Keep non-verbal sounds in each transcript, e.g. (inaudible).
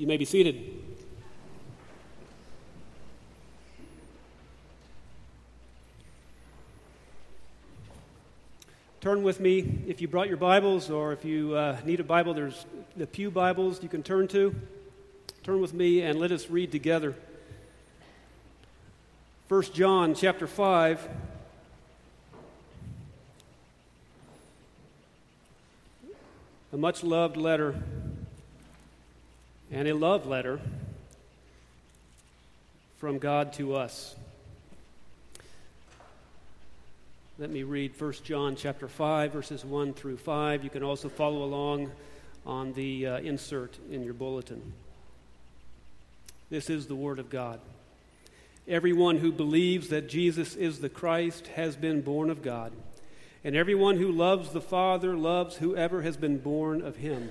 You may be seated. Turn with me if you brought your Bibles or if you uh, need a Bible, there's the Pew Bibles you can turn to. Turn with me and let us read together. 1 John chapter 5. A much loved letter and a love letter from God to us. Let me read 1 John chapter 5 verses 1 through 5. You can also follow along on the uh, insert in your bulletin. This is the word of God. Everyone who believes that Jesus is the Christ has been born of God, and everyone who loves the Father loves whoever has been born of him.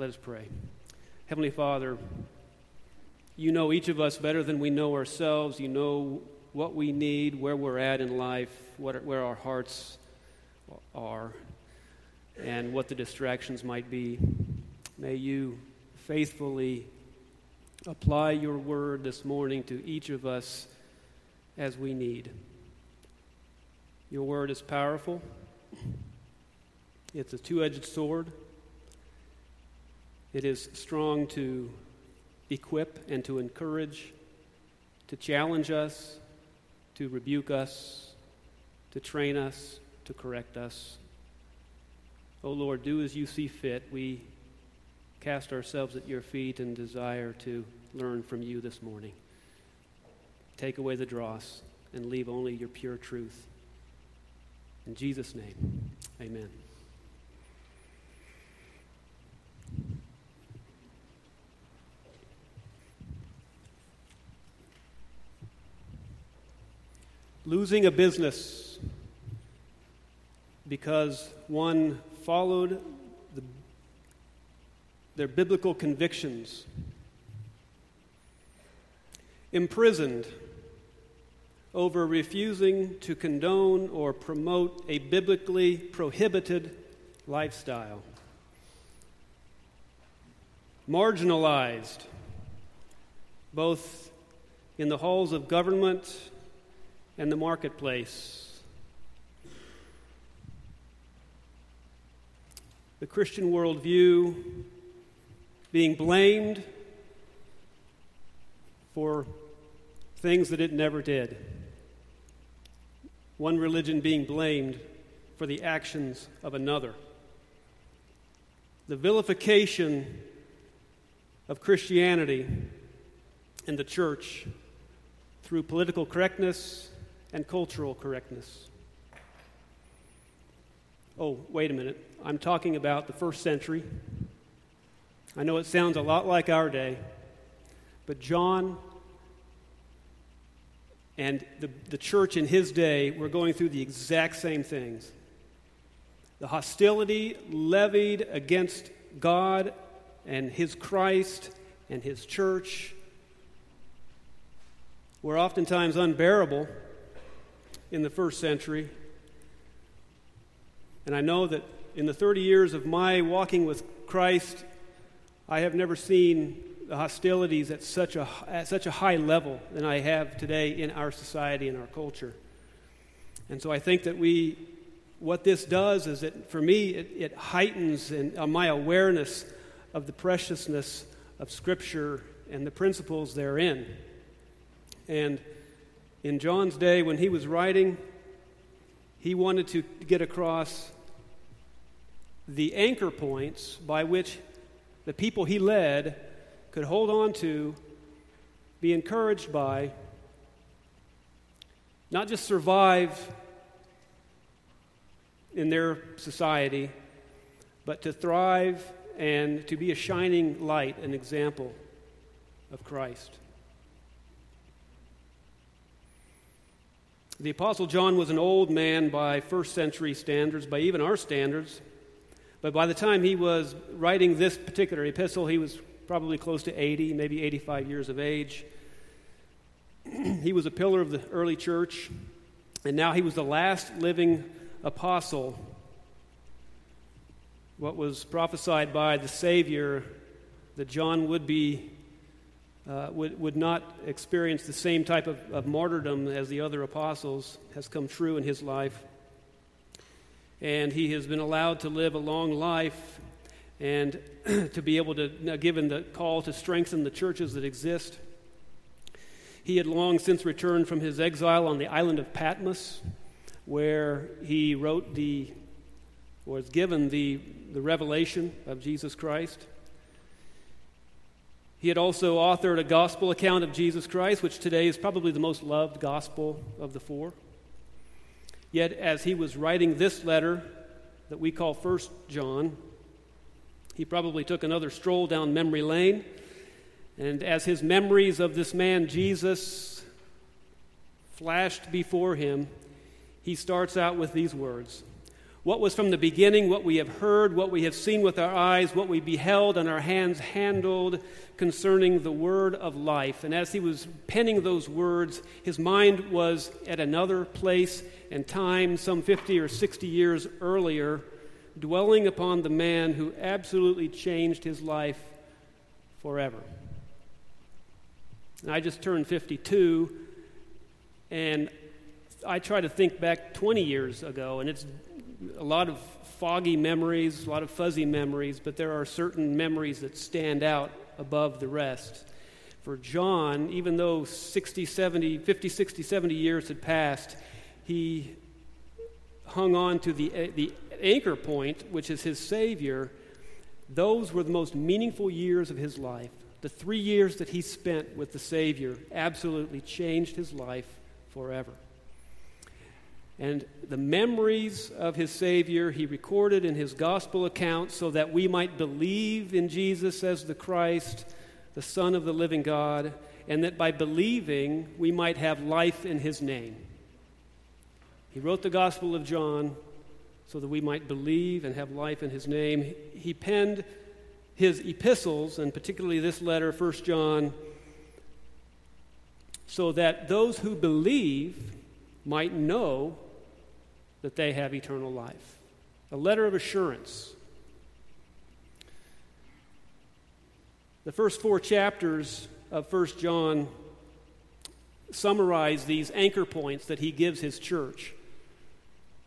Let us pray. Heavenly Father, you know each of us better than we know ourselves. You know what we need, where we're at in life, what, where our hearts are, and what the distractions might be. May you faithfully apply your word this morning to each of us as we need. Your word is powerful, it's a two edged sword. It is strong to equip and to encourage, to challenge us, to rebuke us, to train us, to correct us. Oh Lord, do as you see fit. We cast ourselves at your feet and desire to learn from you this morning. Take away the dross and leave only your pure truth. In Jesus' name, amen. Losing a business because one followed the, their biblical convictions, imprisoned over refusing to condone or promote a biblically prohibited lifestyle, marginalized both in the halls of government and the marketplace. The Christian worldview being blamed for things that it never did. One religion being blamed for the actions of another. The vilification of Christianity and the church through political correctness and cultural correctness. Oh, wait a minute. I'm talking about the first century. I know it sounds a lot like our day, but John and the, the church in his day were going through the exact same things. The hostility levied against God and his Christ and his church were oftentimes unbearable in the first century. And I know that in the 30 years of my walking with Christ, I have never seen the hostilities at such a, at such a high level than I have today in our society and our culture. And so I think that we, what this does is that for me, it, it heightens in, uh, my awareness of the preciousness of Scripture and the principles therein. And in John's day, when he was writing, he wanted to get across the anchor points by which the people he led could hold on to, be encouraged by, not just survive in their society, but to thrive and to be a shining light, an example of Christ. The Apostle John was an old man by first century standards, by even our standards. But by the time he was writing this particular epistle, he was probably close to 80, maybe 85 years of age. (clears throat) he was a pillar of the early church, and now he was the last living apostle. What was prophesied by the Savior that John would be. Uh, would, would not experience the same type of, of martyrdom as the other apostles has come true in his life and he has been allowed to live a long life and (clears throat) to be able to, given the call to strengthen the churches that exist. He had long since returned from his exile on the island of Patmos, where he wrote the, was given the, the revelation of Jesus Christ. He had also authored a gospel account of Jesus Christ, which today is probably the most loved gospel of the four. Yet, as he was writing this letter that we call First John, he probably took another stroll down memory lane. And as his memories of this man, Jesus, flashed before him, he starts out with these words What was from the beginning, what we have heard, what we have seen with our eyes, what we beheld and our hands handled concerning the word of life. And as he was penning those words, his mind was at another place and time some 50 or 60 years earlier, dwelling upon the man who absolutely changed his life forever. And I just turned 52, and I try to think back 20 years ago, and it's a lot of foggy memories, a lot of fuzzy memories, but there are certain memories that stand out above the rest. For John, even though 60, 70, 50, 60, 70 years had passed, he hung on to the, eh, the anchor point, which is his Savior, those were the most meaningful years of his life. The three years that he spent with the Savior absolutely changed his life forever. And the memories of his Savior he recorded in his gospel account so that we might believe in Jesus as the Christ, the Son of the living God, and that by believing we might have life in his name. He wrote the Gospel of John so that we might believe and have life in his name. He penned his epistles, and particularly this letter, 1 John, so that those who believe might know that they have eternal life. A letter of assurance. The first four chapters of 1 John summarize these anchor points that he gives his church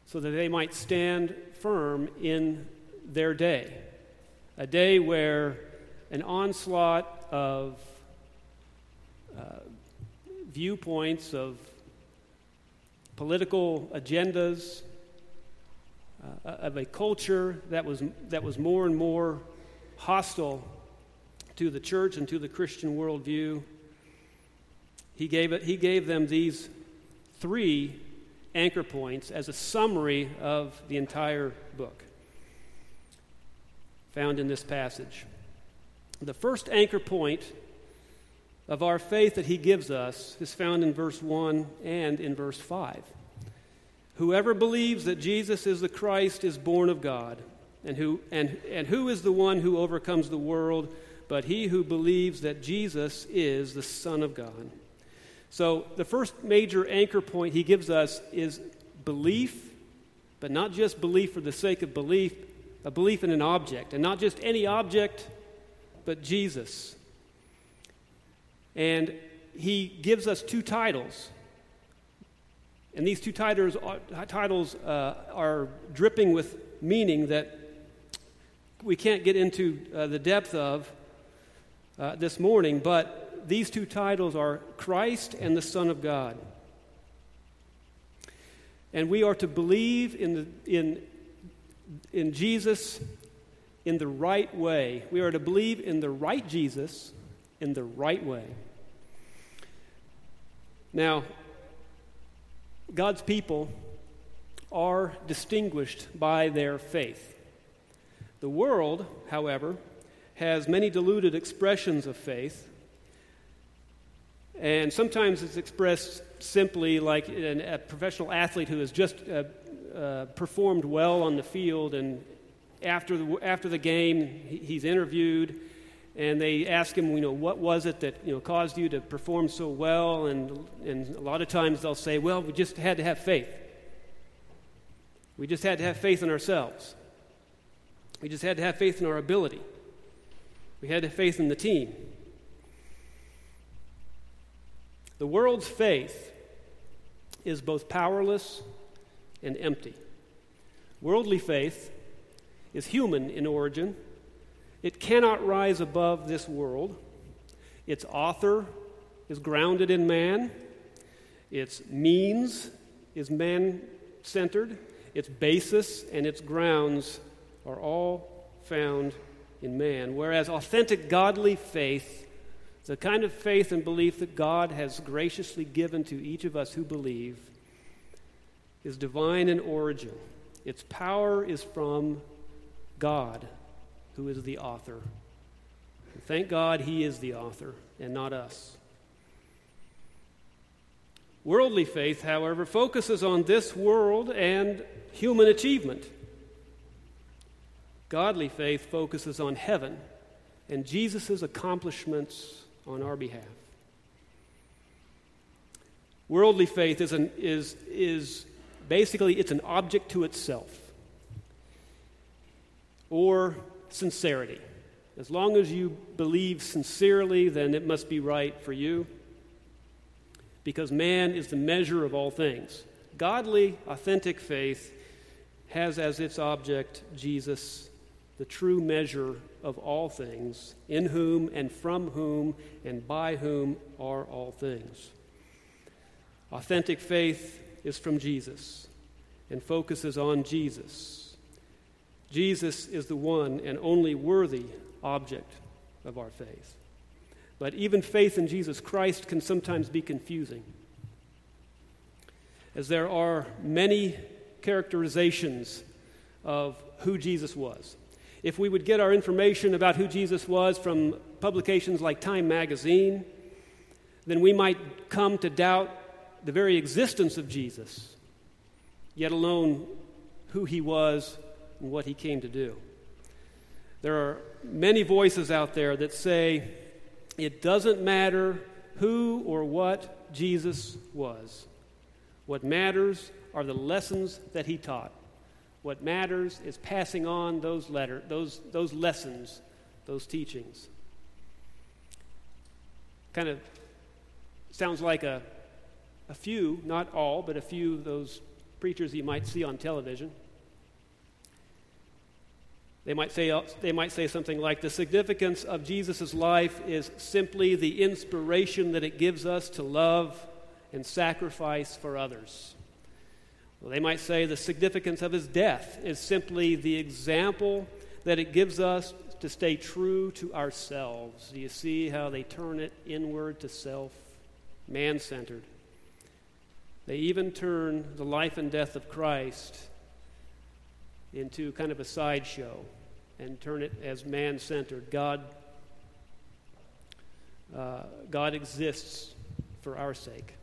so that they might stand firm in their day. A day where an onslaught of uh, viewpoints, of political agendas, uh, of a culture that was, that was more and more hostile to the church and to the Christian worldview. He gave, it, he gave them these three anchor points as a summary of the entire book found in this passage. The first anchor point of our faith that he gives us is found in verse 1 and in verse 5. Whoever believes that Jesus is the Christ is born of God. And who, and, and who is the one who overcomes the world but he who believes that Jesus is the Son of God? So, the first major anchor point he gives us is belief, but not just belief for the sake of belief, a belief in an object, and not just any object, but Jesus. And he gives us two titles. And these two titles are, titles, uh, are dripping with meaning that we can't get into uh, the depth of uh, this morning, but these two titles are Christ and the Son of God. And we are to believe in, the, in, in Jesus in the right way. We are to believe in the right Jesus in the right way. Now, God's people are distinguished by their faith. The world, however, has many diluted expressions of faith. And sometimes it's expressed simply like an, a professional athlete who has just uh, uh, performed well on the field, and after the, after the game, he's interviewed, and they ask him, you know, what was it that you know caused you to perform so well? And and a lot of times they'll say, well, we just had to have faith. We just had to have faith in ourselves. We just had to have faith in our ability. We had to have faith in the team. The world's faith is both powerless and empty. Worldly faith is human in origin. It cannot rise above this world. Its author is grounded in man. Its means is man centered. Its basis and its grounds are all found in man. Whereas authentic godly faith, the kind of faith and belief that God has graciously given to each of us who believe, is divine in origin. Its power is from God, who is the author. And thank God he is the author and not us. Worldly faith, however, focuses on this world and human achievement. Godly faith focuses on heaven and Jesus' accomplishments on our behalf. Worldly faith is, an, is, is basically it's an object to itself or sincerity. As long as you believe sincerely, then it must be right for you because man is the measure of all things. Godly, authentic faith has as its object Jesus the true measure of all things, in whom and from whom and by whom are all things. Authentic faith is from Jesus and focuses on Jesus. Jesus is the one and only worthy object of our faith. But even faith in Jesus Christ can sometimes be confusing, as there are many characterizations of who Jesus was if we would get our information about who Jesus was from publications like Time magazine, then we might come to doubt the very existence of Jesus, yet alone who he was and what he came to do. There are many voices out there that say it doesn't matter who or what Jesus was. What matters are the lessons that he taught. What matters is passing on those, letter, those, those lessons, those teachings. Kind of sounds like a, a few, not all, but a few of those preachers you might see on television. They might say, uh, they might say something like the significance of Jesus' life is simply the inspiration that it gives us to love and sacrifice for others. Well, they might say the significance of his death is simply the example that it gives us to stay true to ourselves. Do you see how they turn it inward to self, man centered? They even turn the life and death of Christ into kind of a sideshow and turn it as man centered. God, uh, God exists for our sake.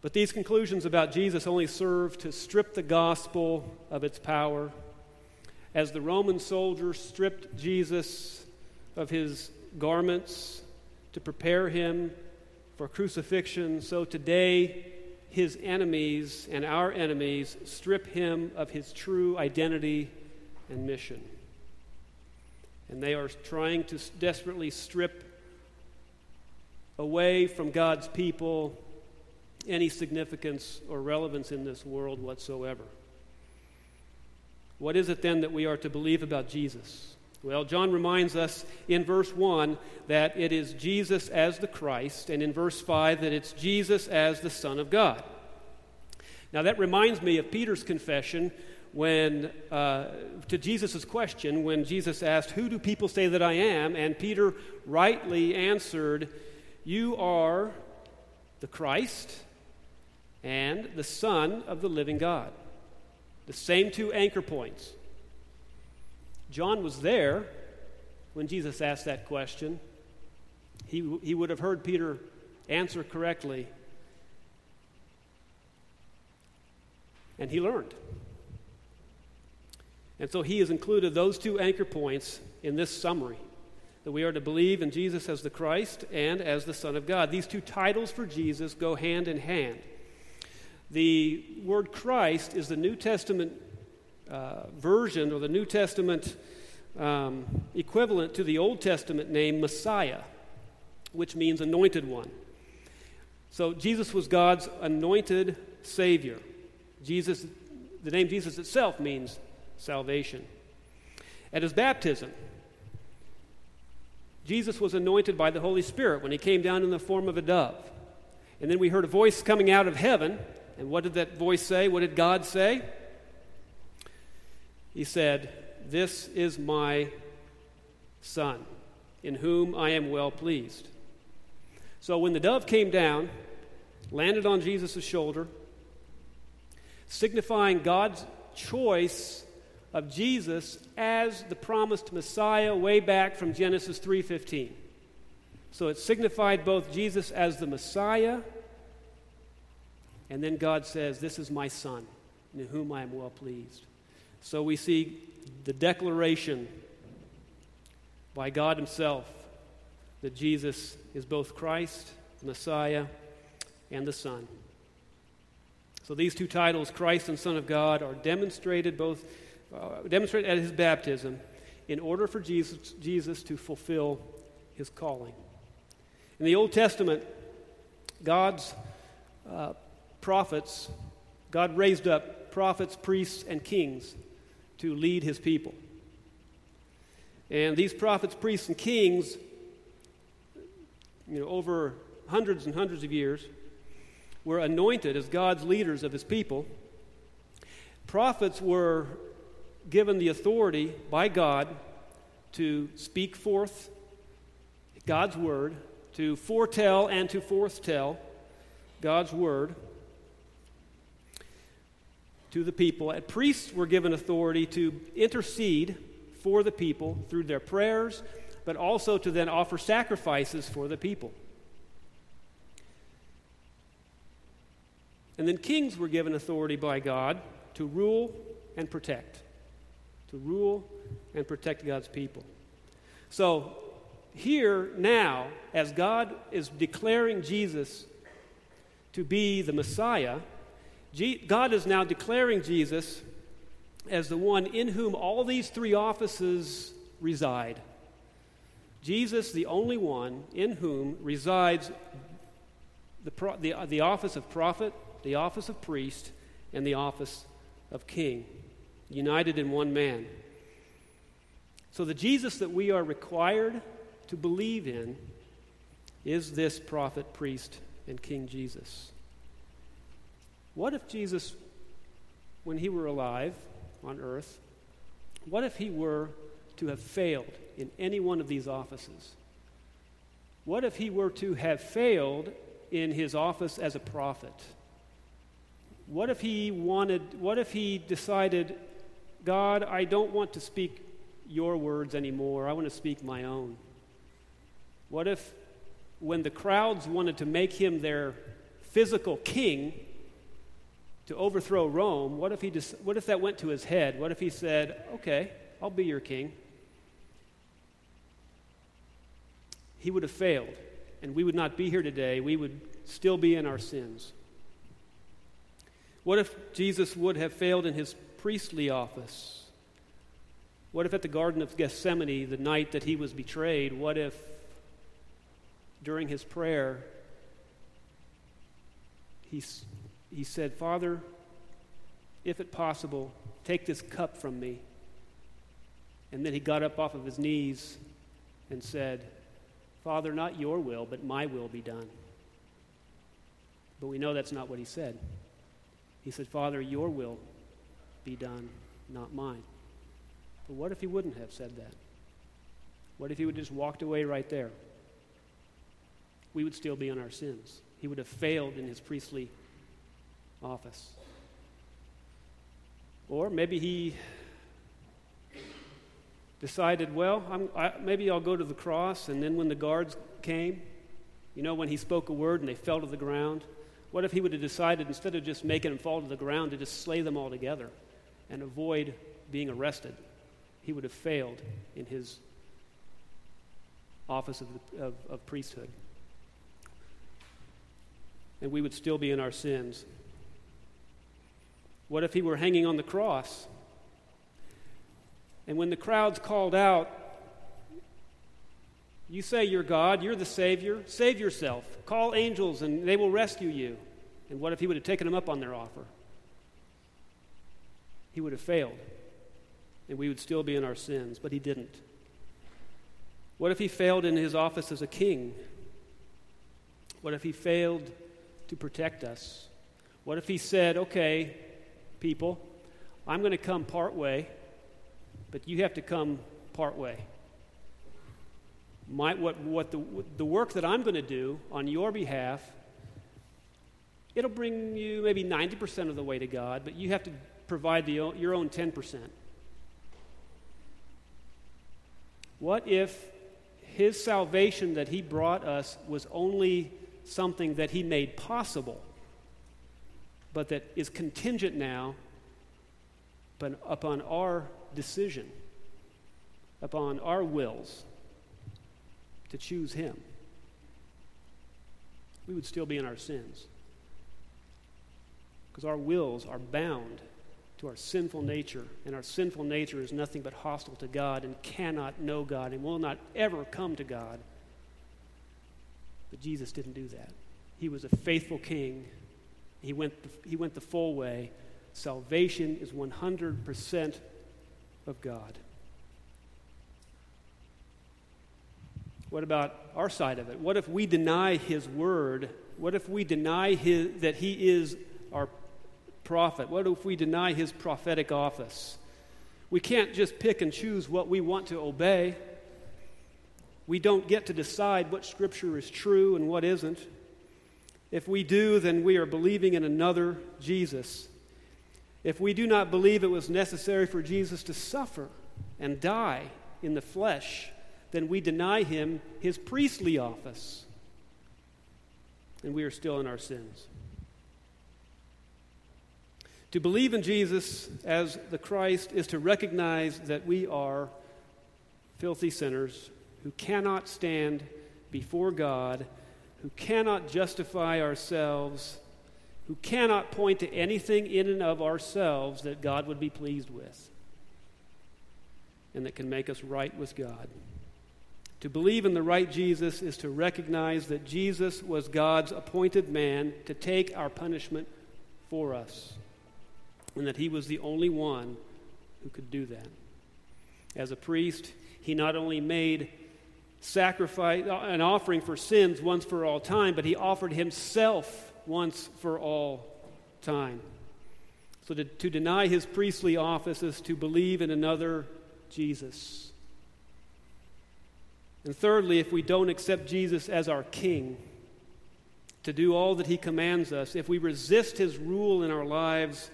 But these conclusions about Jesus only serve to strip the gospel of its power. As the Roman soldiers stripped Jesus of his garments to prepare him for crucifixion, so today his enemies and our enemies strip him of his true identity and mission. And they are trying to desperately strip away from God's people any significance or relevance in this world whatsoever. What is it then that we are to believe about Jesus? Well, John reminds us in verse 1 that it is Jesus as the Christ, and in verse 5 that it's Jesus as the Son of God. Now, that reminds me of Peter's confession when, uh, to Jesus' question when Jesus asked, Who do people say that I am? And Peter rightly answered, You are the Christ, and the Son of the living God. The same two anchor points. John was there when Jesus asked that question. He, he would have heard Peter answer correctly. And he learned. And so he has included those two anchor points in this summary that we are to believe in Jesus as the Christ and as the Son of God. These two titles for Jesus go hand in hand. The word Christ is the New Testament uh, version or the New Testament um, equivalent to the Old Testament name Messiah, which means anointed one. So Jesus was God's anointed Savior. Jesus, the name Jesus itself means salvation. At his baptism, Jesus was anointed by the Holy Spirit when he came down in the form of a dove. And then we heard a voice coming out of heaven. And what did that voice say? What did God say? He said, This is my Son, in whom I am well pleased. So when the dove came down, landed on Jesus' shoulder, signifying God's choice of Jesus as the promised Messiah way back from Genesis 3:15. So it signified both Jesus as the Messiah and then God says, "This is my son, in whom I am well pleased." So we see the declaration by God himself that Jesus is both Christ, the Messiah, and the Son. So these two titles, Christ and Son of God, are demonstrated both uh, demonstrated at his baptism in order for Jesus, Jesus to fulfill his calling. In the Old Testament, God's uh, prophets, God raised up prophets, priests, and kings to lead his people. And these prophets, priests, and kings, you know, over hundreds and hundreds of years, were anointed as God's leaders of his people. Prophets were given the authority by God to speak forth God's word, to foretell and to foretell God's word to the people. And priests were given authority to intercede for the people through their prayers, but also to then offer sacrifices for the people. And then kings were given authority by God to rule and protect to rule and protect God's people. So, here now, as God is declaring Jesus to be the Messiah, God is now declaring Jesus as the one in whom all these three offices reside. Jesus, the only one in whom resides the, the, the office of prophet, the office of priest, and the office of king united in one man. So, the Jesus that we are required to believe in is this prophet, priest, and King Jesus. What if Jesus, when he were alive on earth, what if he were to have failed in any one of these offices? What if he were to have failed in his office as a prophet? What if he wanted, what if he decided God, I don't want to speak your words anymore. I want to speak my own. What if, when the crowds wanted to make him their physical king to overthrow Rome, what if, he what if that went to his head? What if he said, Okay, I'll be your king? He would have failed, and we would not be here today. We would still be in our sins. What if Jesus would have failed in his priestly office? What if at the Garden of Gethsemane, the night that he was betrayed, what if during his prayer he, he said, Father, if it possible, take this cup from me. And then he got up off of his knees and said, Father, not your will, but my will be done. But we know that's not what he said. He said, Father, your will be done, not mine. But what if he wouldn't have said that? What if he would just walked away right there? We would still be in our sins. He would have failed in his priestly office. Or maybe he decided, well, I, maybe I'll go to the cross, and then when the guards came, you know, when he spoke a word and they fell to the ground, what if he would have decided, instead of just making them fall to the ground, to just slay them all together and avoid being arrested? He would have failed in his office of, the, of, of priesthood. And we would still be in our sins. What if he were hanging on the cross? And when the crowds called out, You say you're God, you're the Savior, save yourself. Call angels and they will rescue you. And what if he would have taken them up on their offer? He would have failed, and we would still be in our sins, but he didn't. What if he failed in his office as a king? What if he failed to protect us? What if he said, okay, people, I'm going to come part way, but you have to come part way? My, what, what the, the work that I'm going to do on your behalf, it'll bring you maybe 90% of the way to God, but you have to provide the, your own 10%. What if his salvation that he brought us was only something that he made possible, but that is contingent now upon our decision, upon our wills to choose him. We would still be in our sins. Because our wills are bound to our sinful nature, and our sinful nature is nothing but hostile to God and cannot know God and will not ever come to God. But Jesus didn't do that. He was a faithful king. He went the, he went the full way. Salvation is 100% of God. What about our side of it? What if we deny His word? What if we deny his, that He is our prophet? What if we deny his prophetic office? We can't just pick and choose what we want to obey. We don't get to decide what scripture is true and what isn't. If we do, then we are believing in another Jesus. If we do not believe it was necessary for Jesus to suffer and die in the flesh, then we deny him his priestly office. And we are still in our sins. To believe in Jesus as the Christ is to recognize that we are filthy sinners who cannot stand before God, who cannot justify ourselves, who cannot point to anything in and of ourselves that God would be pleased with, and that can make us right with God. To believe in the right Jesus is to recognize that Jesus was God's appointed man to take our punishment for us and that he was the only one who could do that. As a priest, he not only made sacrifice an offering for sins once for all time, but he offered himself once for all time. So to, to deny his priestly office is to believe in another Jesus. And thirdly, if we don't accept Jesus as our king, to do all that he commands us, if we resist his rule in our lives,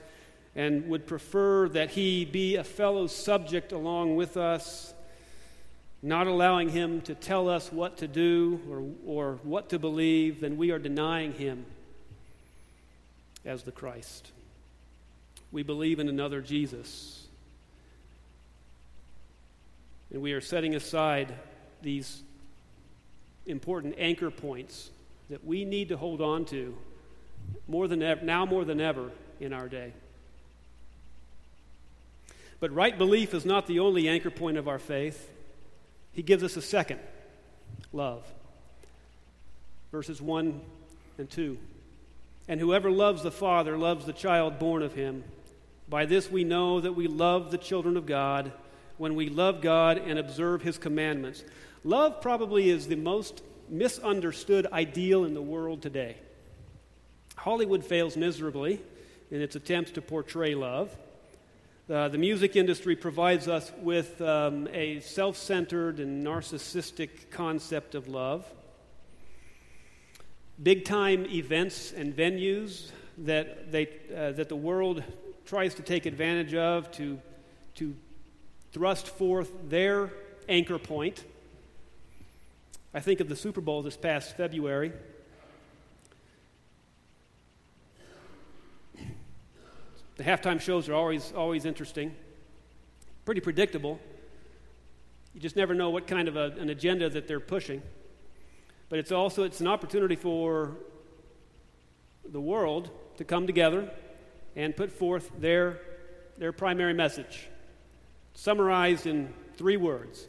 and would prefer that he be a fellow subject along with us, not allowing him to tell us what to do or, or what to believe, then we are denying him as the Christ. We believe in another Jesus. And we are setting aside these important anchor points that we need to hold on to more than ever, now more than ever in our day. But right belief is not the only anchor point of our faith. He gives us a second love. Verses 1 and 2. And whoever loves the Father loves the child born of him. By this we know that we love the children of God when we love God and observe his commandments. Love probably is the most misunderstood ideal in the world today. Hollywood fails miserably in its attempts to portray love. Uh, the music industry provides us with um, a self centered and narcissistic concept of love. Big time events and venues that, they, uh, that the world tries to take advantage of to, to thrust forth their anchor point. I think of the Super Bowl this past February. The halftime shows are always, always interesting, pretty predictable. You just never know what kind of a, an agenda that they're pushing. But it's also it's an opportunity for the world to come together and put forth their, their primary message, summarized in three words.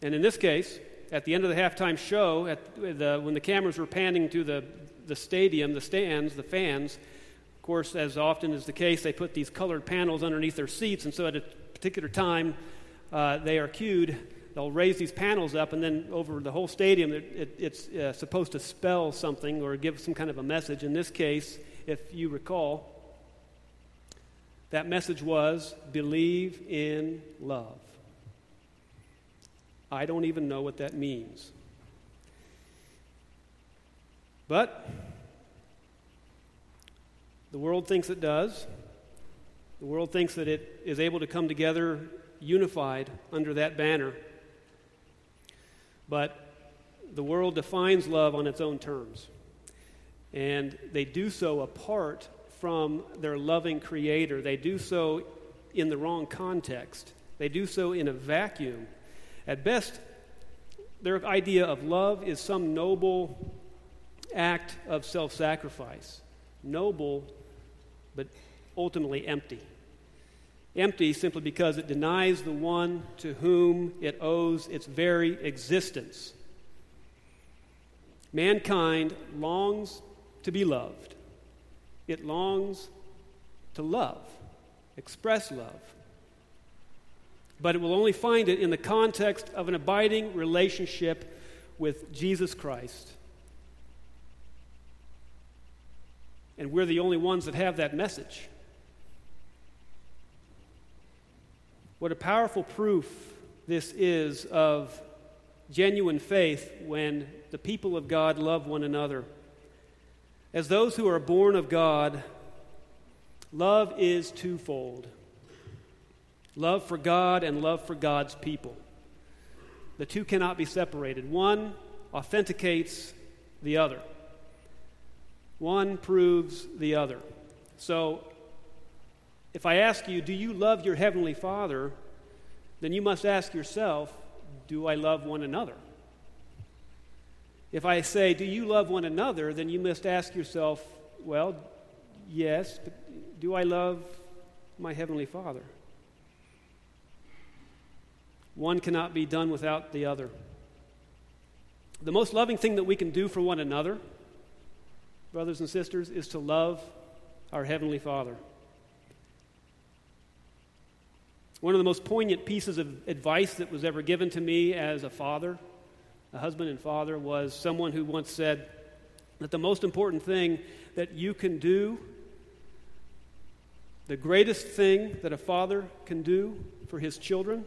And in this case, at the end of the halftime show, at the, when the cameras were panning to the, the stadium, the stands, the fans, course, as often is the case, they put these colored panels underneath their seats, and so at a particular time, uh, they are cued. They'll raise these panels up, and then over the whole stadium, it, it, it's uh, supposed to spell something or give some kind of a message. In this case, if you recall, that message was believe in love. I don't even know what that means. But the world thinks it does. The world thinks that it is able to come together unified under that banner. But the world defines love on its own terms. And they do so apart from their loving Creator. They do so in the wrong context, they do so in a vacuum. At best, their idea of love is some noble act of self sacrifice. Noble, but ultimately empty. Empty simply because it denies the one to whom it owes its very existence. Mankind longs to be loved, it longs to love, express love. But it will only find it in the context of an abiding relationship with Jesus Christ. And we're the only ones that have that message. What a powerful proof this is of genuine faith when the people of God love one another. As those who are born of God, love is twofold love for God and love for God's people. The two cannot be separated. One authenticates the other, one proves the other. So, if I ask you, do you love your Heavenly Father? Then you must ask yourself, do I love one another? If I say, Do you love one another? then you must ask yourself, Well, yes, but do I love my Heavenly Father? One cannot be done without the other. The most loving thing that we can do for one another, brothers and sisters, is to love our Heavenly Father. One of the most poignant pieces of advice that was ever given to me as a father a husband and father, was someone who once said that the most important thing that you can do, the greatest thing that a father can do for his children,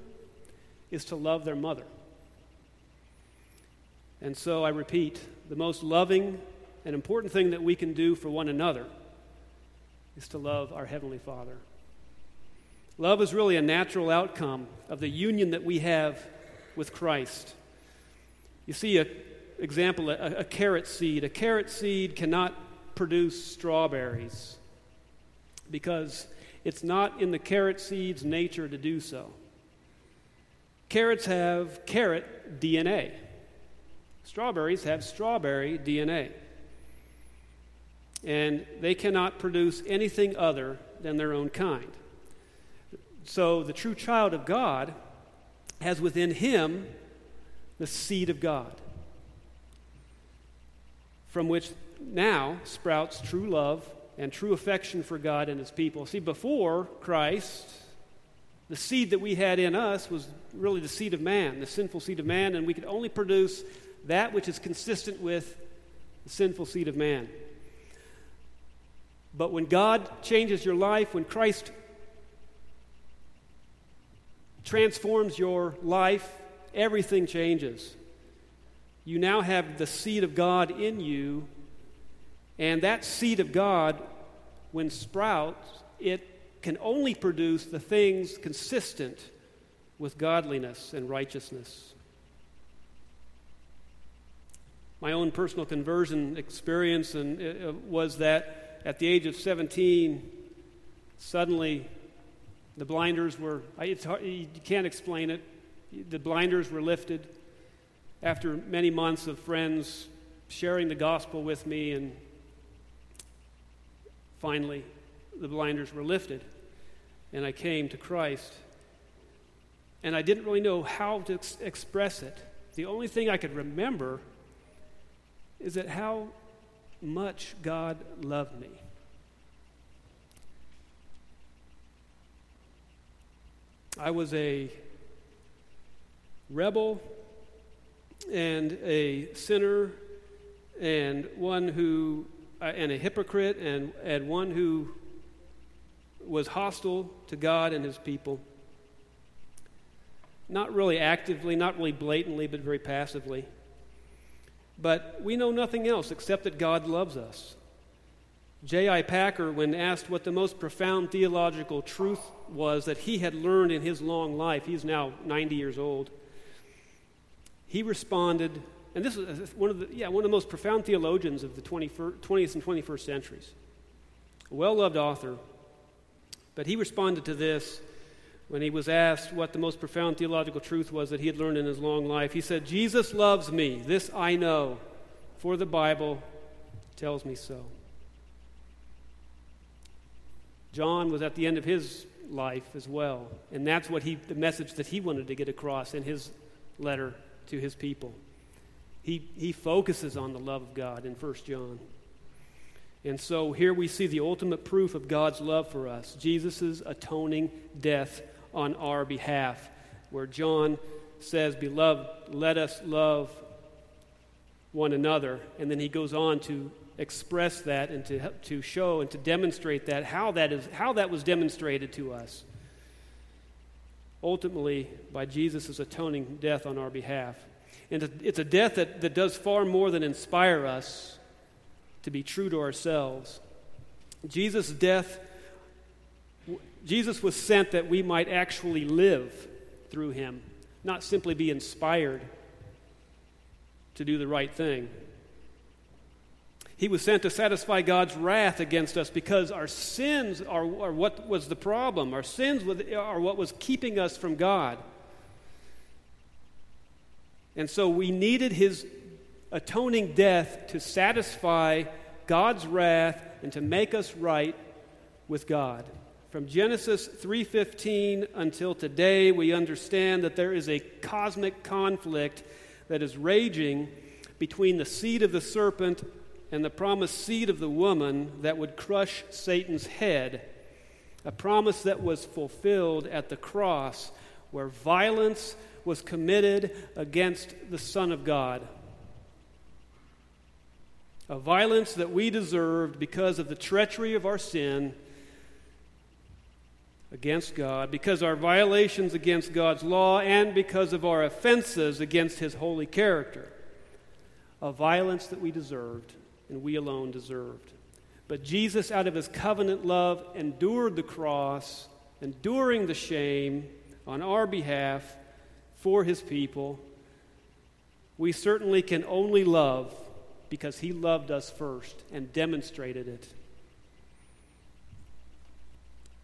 is to love their mother. And so I repeat the most loving and important thing that we can do for one another is to love our Heavenly Father. Love is really a natural outcome of the union that we have with Christ. You see an example, a, a carrot seed. A carrot seed cannot produce strawberries because it's not in the carrot seed's nature to do so. Carrots have carrot DNA. Strawberries have strawberry DNA. And they cannot produce anything other than their own kind. So the true child of God has within him the seed of God, from which now sprouts true love and true affection for God and His people. See, before Christ, the seed that we had in us was really the seed of man, the sinful seed of man, and we could only produce that which is consistent with the sinful seed of man. But when God changes your life, when Christ transforms your life, everything changes. You now have the seed of God in you, and that seed of God, when sprouts, it can only produce the things consistent with godliness and righteousness. My own personal conversion experience and, uh, was that at the age of 17, suddenly the blinders were, hard, you can't explain it. The blinders were lifted after many months of friends sharing the gospel with me, and finally the blinders were lifted, and I came to Christ. And I didn't really know how to ex- express it. The only thing I could remember is that how much God loved me. I was a rebel and a sinner and one who uh, and a hypocrite and, and one who was hostile to God and his people. Not really actively, not really blatantly, but very passively. But we know nothing else except that God loves us. J.I. Packer, when asked what the most profound theological truth was that he had learned in his long life, he's now 90 years old, he responded, and this is uh, one of the, yeah, one of the most profound theologians of the 20th and 21st centuries, a well loved author, but he responded to this when he was asked what the most profound theological truth was that he had learned in his long life. He said, Jesus loves me, this I know, for the Bible tells me so. John was at the end of his life as well. And that's what he, the message that he wanted to get across in his letter to his people. He, he focuses on the love of God in 1 John. And so here we see the ultimate proof of God's love for us Jesus' atoning death on our behalf, where John says, Beloved, let us love one another. And then he goes on to express that and to, to show and to demonstrate that, how that, is, how that was demonstrated to us. Ultimately, by Jesus' atoning death on our behalf. And it's a death that, that does far more than inspire us to be true to ourselves. Jesus' death, Jesus was sent that we might actually live through him, not simply be inspired to do the right thing. He was sent to satisfy God's wrath against us because our sins are, are what was the problem. Our sins are what was keeping us from God. And so we needed his atoning death to satisfy God's wrath and to make us right with God. From Genesis 3:15 until today, we understand that there is a cosmic conflict that is raging between the seed of the serpent and the promised seed of the woman that would crush Satan's head, a promise that was fulfilled at the cross, where violence was committed against the Son of God. A violence that we deserved because of the treachery of our sin against God, because our violations against God's law, and because of our offenses against His holy character. A violence that we deserved and we alone deserved. But Jesus, out of his covenant love, endured the cross, enduring the shame on our behalf for his people. We certainly can only love because he loved us first and demonstrated it.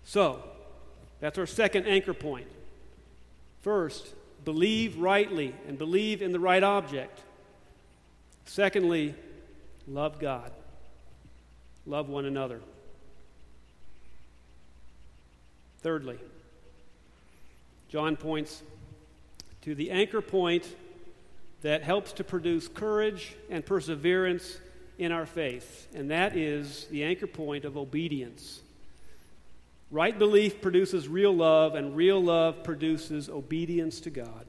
So, that's our second anchor point. First, believe rightly and believe in the right object. Secondly, Love God. Love one another. Thirdly, John points to the anchor point that helps to produce courage and perseverance in our faith, and that is the anchor point of obedience. Right belief produces real love, and real love produces obedience to God.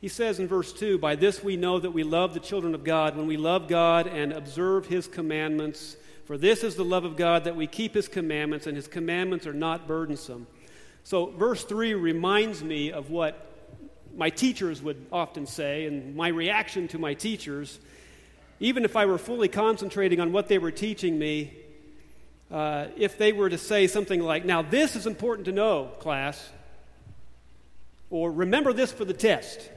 He says in verse 2 By this we know that we love the children of God, when we love God and observe his commandments. For this is the love of God, that we keep his commandments, and his commandments are not burdensome. So, verse 3 reminds me of what my teachers would often say, and my reaction to my teachers. Even if I were fully concentrating on what they were teaching me, uh, if they were to say something like, Now, this is important to know, class, or remember this for the test,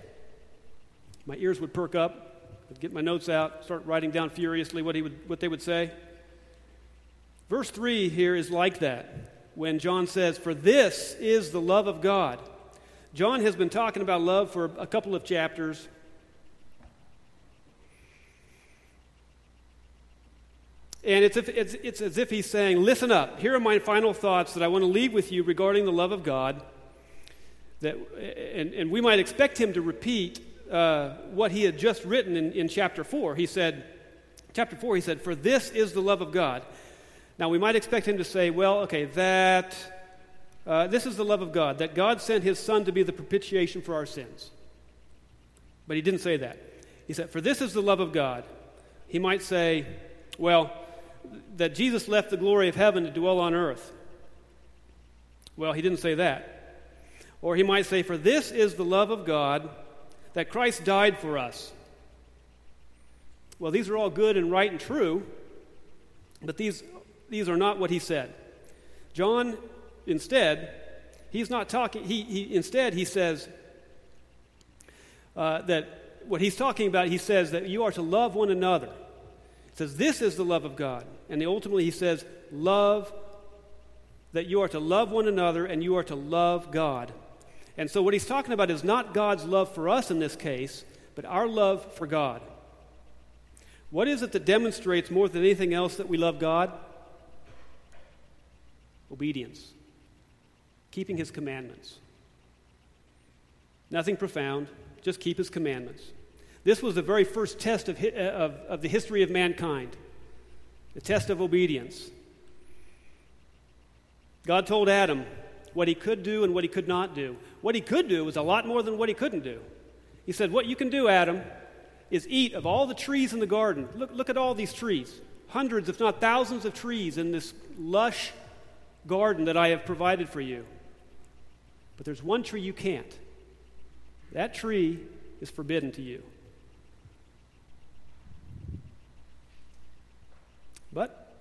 my ears would perk up, I'd get my notes out, start writing down furiously what, he would, what they would say. Verse 3 here is like that when John says, For this is the love of God. John has been talking about love for a couple of chapters. And it's, it's, it's as if he's saying, Listen up, here are my final thoughts that I want to leave with you regarding the love of God. That, and, and we might expect him to repeat uh, what he had just written in, in chapter 4. He said, chapter 4, he said, For this is the love of God. Now, we might expect him to say, Well, okay, that, uh, this is the love of God, that God sent his Son to be the propitiation for our sins. But he didn't say that. He said, For this is the love of God. He might say, Well, that Jesus left the glory of heaven to dwell on earth. Well, he didn't say that. Or he might say, For this is the love of God, that Christ died for us. Well, these are all good and right and true, but these, these are not what he said. John, instead, he's not talking, he, he instead, he says uh, that what he's talking about, he says that you are to love one another says, This is the love of God. And ultimately, he says, Love, that you are to love one another and you are to love God. And so, what he's talking about is not God's love for us in this case, but our love for God. What is it that demonstrates more than anything else that we love God? Obedience, keeping his commandments. Nothing profound, just keep his commandments. This was the very first test of, uh, of, of the history of mankind the test of obedience. God told Adam what he could do and what he could not do. What he could do was a lot more than what he couldn't do. He said, What you can do, Adam, is eat of all the trees in the garden. Look, look at all these trees. Hundreds, if not thousands, of trees in this lush garden that I have provided for you. But there's one tree you can't. That tree is forbidden to you. But,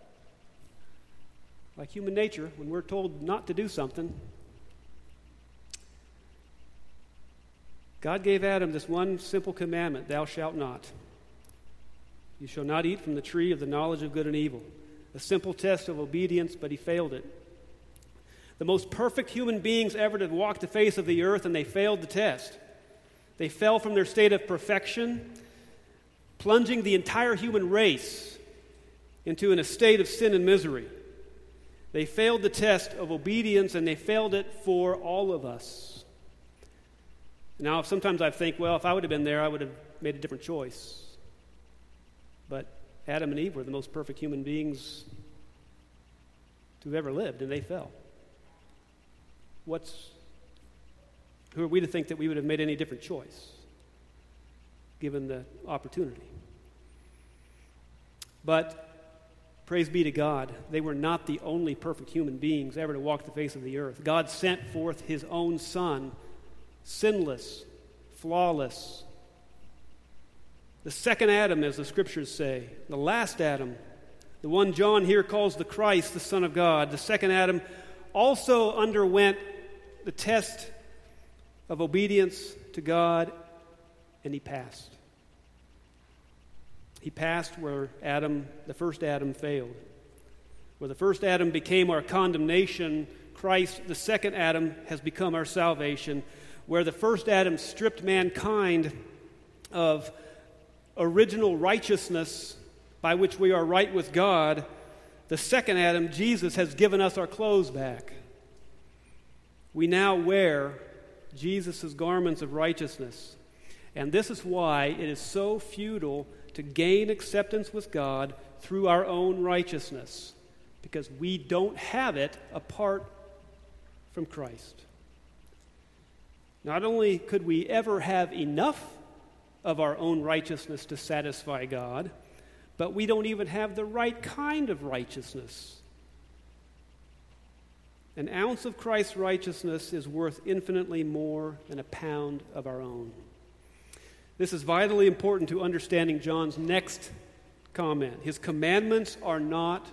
like human nature, when we're told not to do something, God gave Adam this one simple commandment Thou shalt not. You shall not eat from the tree of the knowledge of good and evil. A simple test of obedience, but he failed it. The most perfect human beings ever to walk the face of the earth, and they failed the test. They fell from their state of perfection, plunging the entire human race into an estate of sin and misery. They failed the test of obedience and they failed it for all of us. Now, sometimes I think, well, if I would have been there, I would have made a different choice. But Adam and Eve were the most perfect human beings to have ever lived, and they fell. What's who are we to think that we would have made any different choice given the opportunity? But Praise be to God, they were not the only perfect human beings ever to walk the face of the earth. God sent forth his own Son, sinless, flawless. The second Adam, as the scriptures say, the last Adam, the one John here calls the Christ, the Son of God, the second Adam also underwent the test of obedience to God, and he passed. He passed where Adam, the first Adam, failed. Where the first Adam became our condemnation, Christ, the second Adam, has become our salvation. Where the first Adam stripped mankind of original righteousness by which we are right with God, the second Adam, Jesus, has given us our clothes back. We now wear Jesus' garments of righteousness. And this is why it is so futile to gain acceptance with God through our own righteousness because we don't have it apart from Christ. Not only could we ever have enough of our own righteousness to satisfy God, but we don't even have the right kind of righteousness. An ounce of Christ's righteousness is worth infinitely more than a pound of our own. This is vitally important to understanding John's next comment. His commandments are not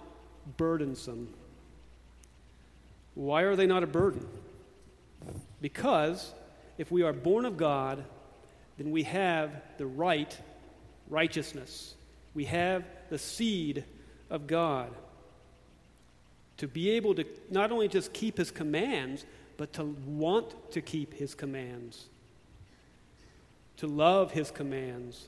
burdensome. Why are they not a burden? Because if we are born of God, then we have the right righteousness. We have the seed of God. To be able to not only just keep his commands, but to want to keep his commands, to love his commands.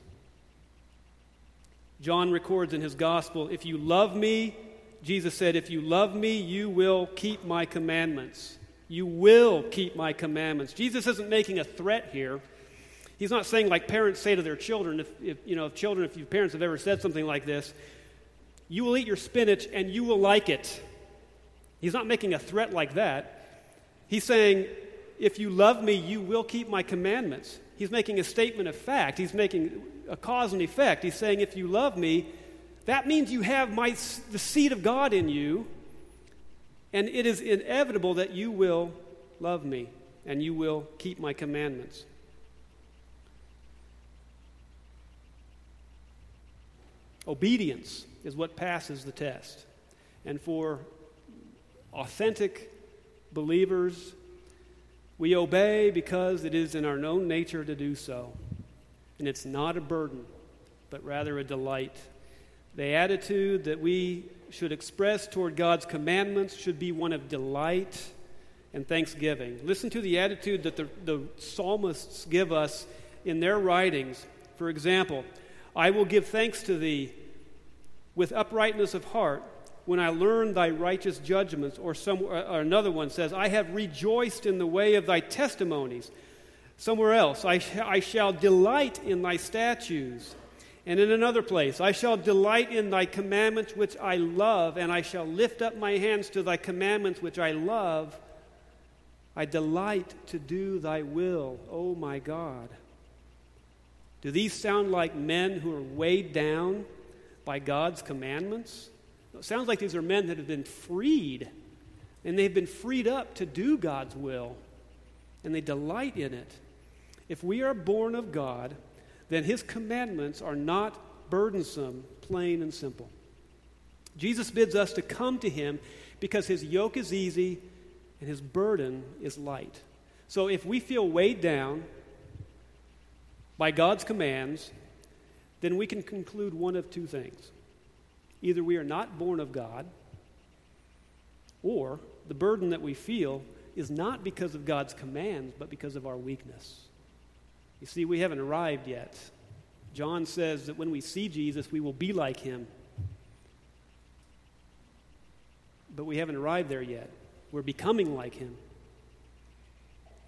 John records in his gospel if you love me, Jesus said, if you love me, you will keep my commandments. You will keep my commandments. Jesus isn't making a threat here. He's not saying like parents say to their children, if, if you know, if children, if your parents have ever said something like this, you will eat your spinach and you will like it. He's not making a threat like that. He's saying, if you love me, you will keep my commandments. He's making a statement of fact. He's making a cause and effect. He's saying, if you love me, that means you have my, the seed of God in you, and it is inevitable that you will love me and you will keep my commandments. Obedience is what passes the test. And for authentic believers, we obey because it is in our own nature to do so. And it's not a burden, but rather a delight. The attitude that we should express toward God's commandments should be one of delight and thanksgiving. Listen to the attitude that the, the psalmists give us in their writings. For example, I will give thanks to thee with uprightness of heart when I learn thy righteous judgments. Or, some, or another one says, I have rejoiced in the way of thy testimonies. Somewhere else, I, sh- I shall delight in thy statutes. And in another place, I shall delight in thy commandments which I love, and I shall lift up my hands to thy commandments which I love. I delight to do thy will, O my God. Do these sound like men who are weighed down by God's commandments? It sounds like these are men that have been freed, and they've been freed up to do God's will, and they delight in it. If we are born of God, then his commandments are not burdensome, plain and simple. Jesus bids us to come to him because his yoke is easy and his burden is light. So if we feel weighed down by God's commands, then we can conclude one of two things. Either we are not born of God, or the burden that we feel is not because of God's commands, but because of our weakness. You see, we haven't arrived yet. John says that when we see Jesus, we will be like him. But we haven't arrived there yet. We're becoming like him.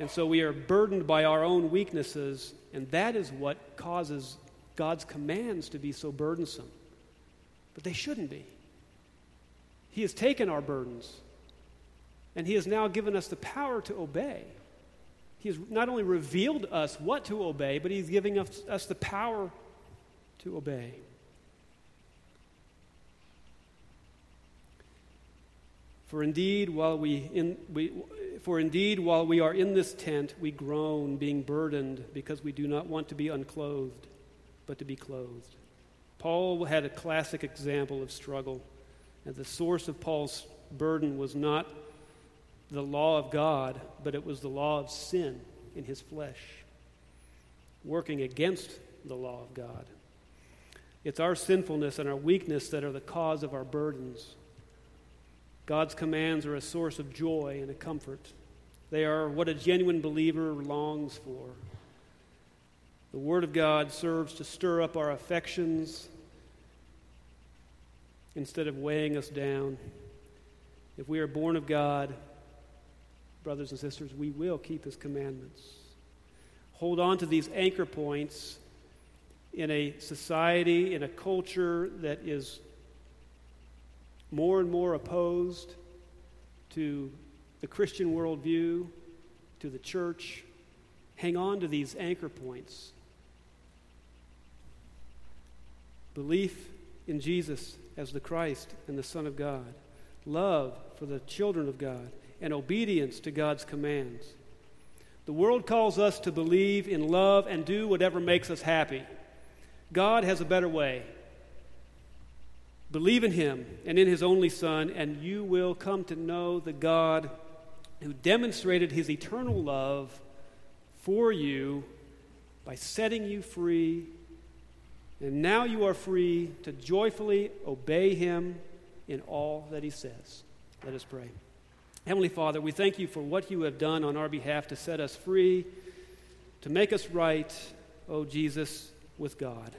And so we are burdened by our own weaknesses, and that is what causes God's commands to be so burdensome. But they shouldn't be. He has taken our burdens, and He has now given us the power to obey. He has not only revealed us what to obey, but He's giving us, us the power to obey. For indeed, while we, in, we, for indeed, while we are in this tent, we groan, being burdened, because we do not want to be unclothed, but to be clothed. Paul had a classic example of struggle, and the source of Paul's burden was not the law of God, but it was the law of sin in his flesh, working against the law of God. It's our sinfulness and our weakness that are the cause of our burdens. God's commands are a source of joy and a comfort. They are what a genuine believer longs for. The Word of God serves to stir up our affections instead of weighing us down. If we are born of God, brothers and sisters, we will keep His commandments. Hold on to these anchor points in a society, in a culture that is more and more opposed to the Christian worldview, to the church. Hang on to these anchor points. Belief in Jesus as the Christ and the Son of God, love for the children of God, and obedience to God's commands. The world calls us to believe in love and do whatever makes us happy. God has a better way. Believe in him and in his only Son, and you will come to know the God who demonstrated his eternal love for you by setting you free. And now you are free to joyfully obey him in all that he says. Let us pray. Heavenly Father, we thank you for what you have done on our behalf to set us free, to make us right, O oh Jesus, with God.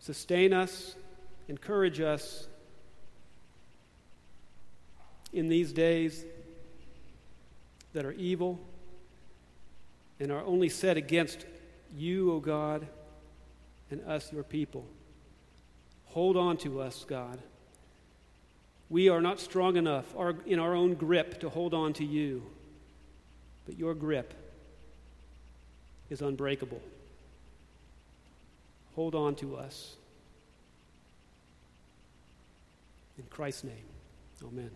Sustain us, encourage us in these days that are evil and are only set against you, O God, and us, your people. Hold on to us, God. We are not strong enough in our own grip to hold on to you, but your grip is unbreakable. Hold on to us. In Christ's name, amen.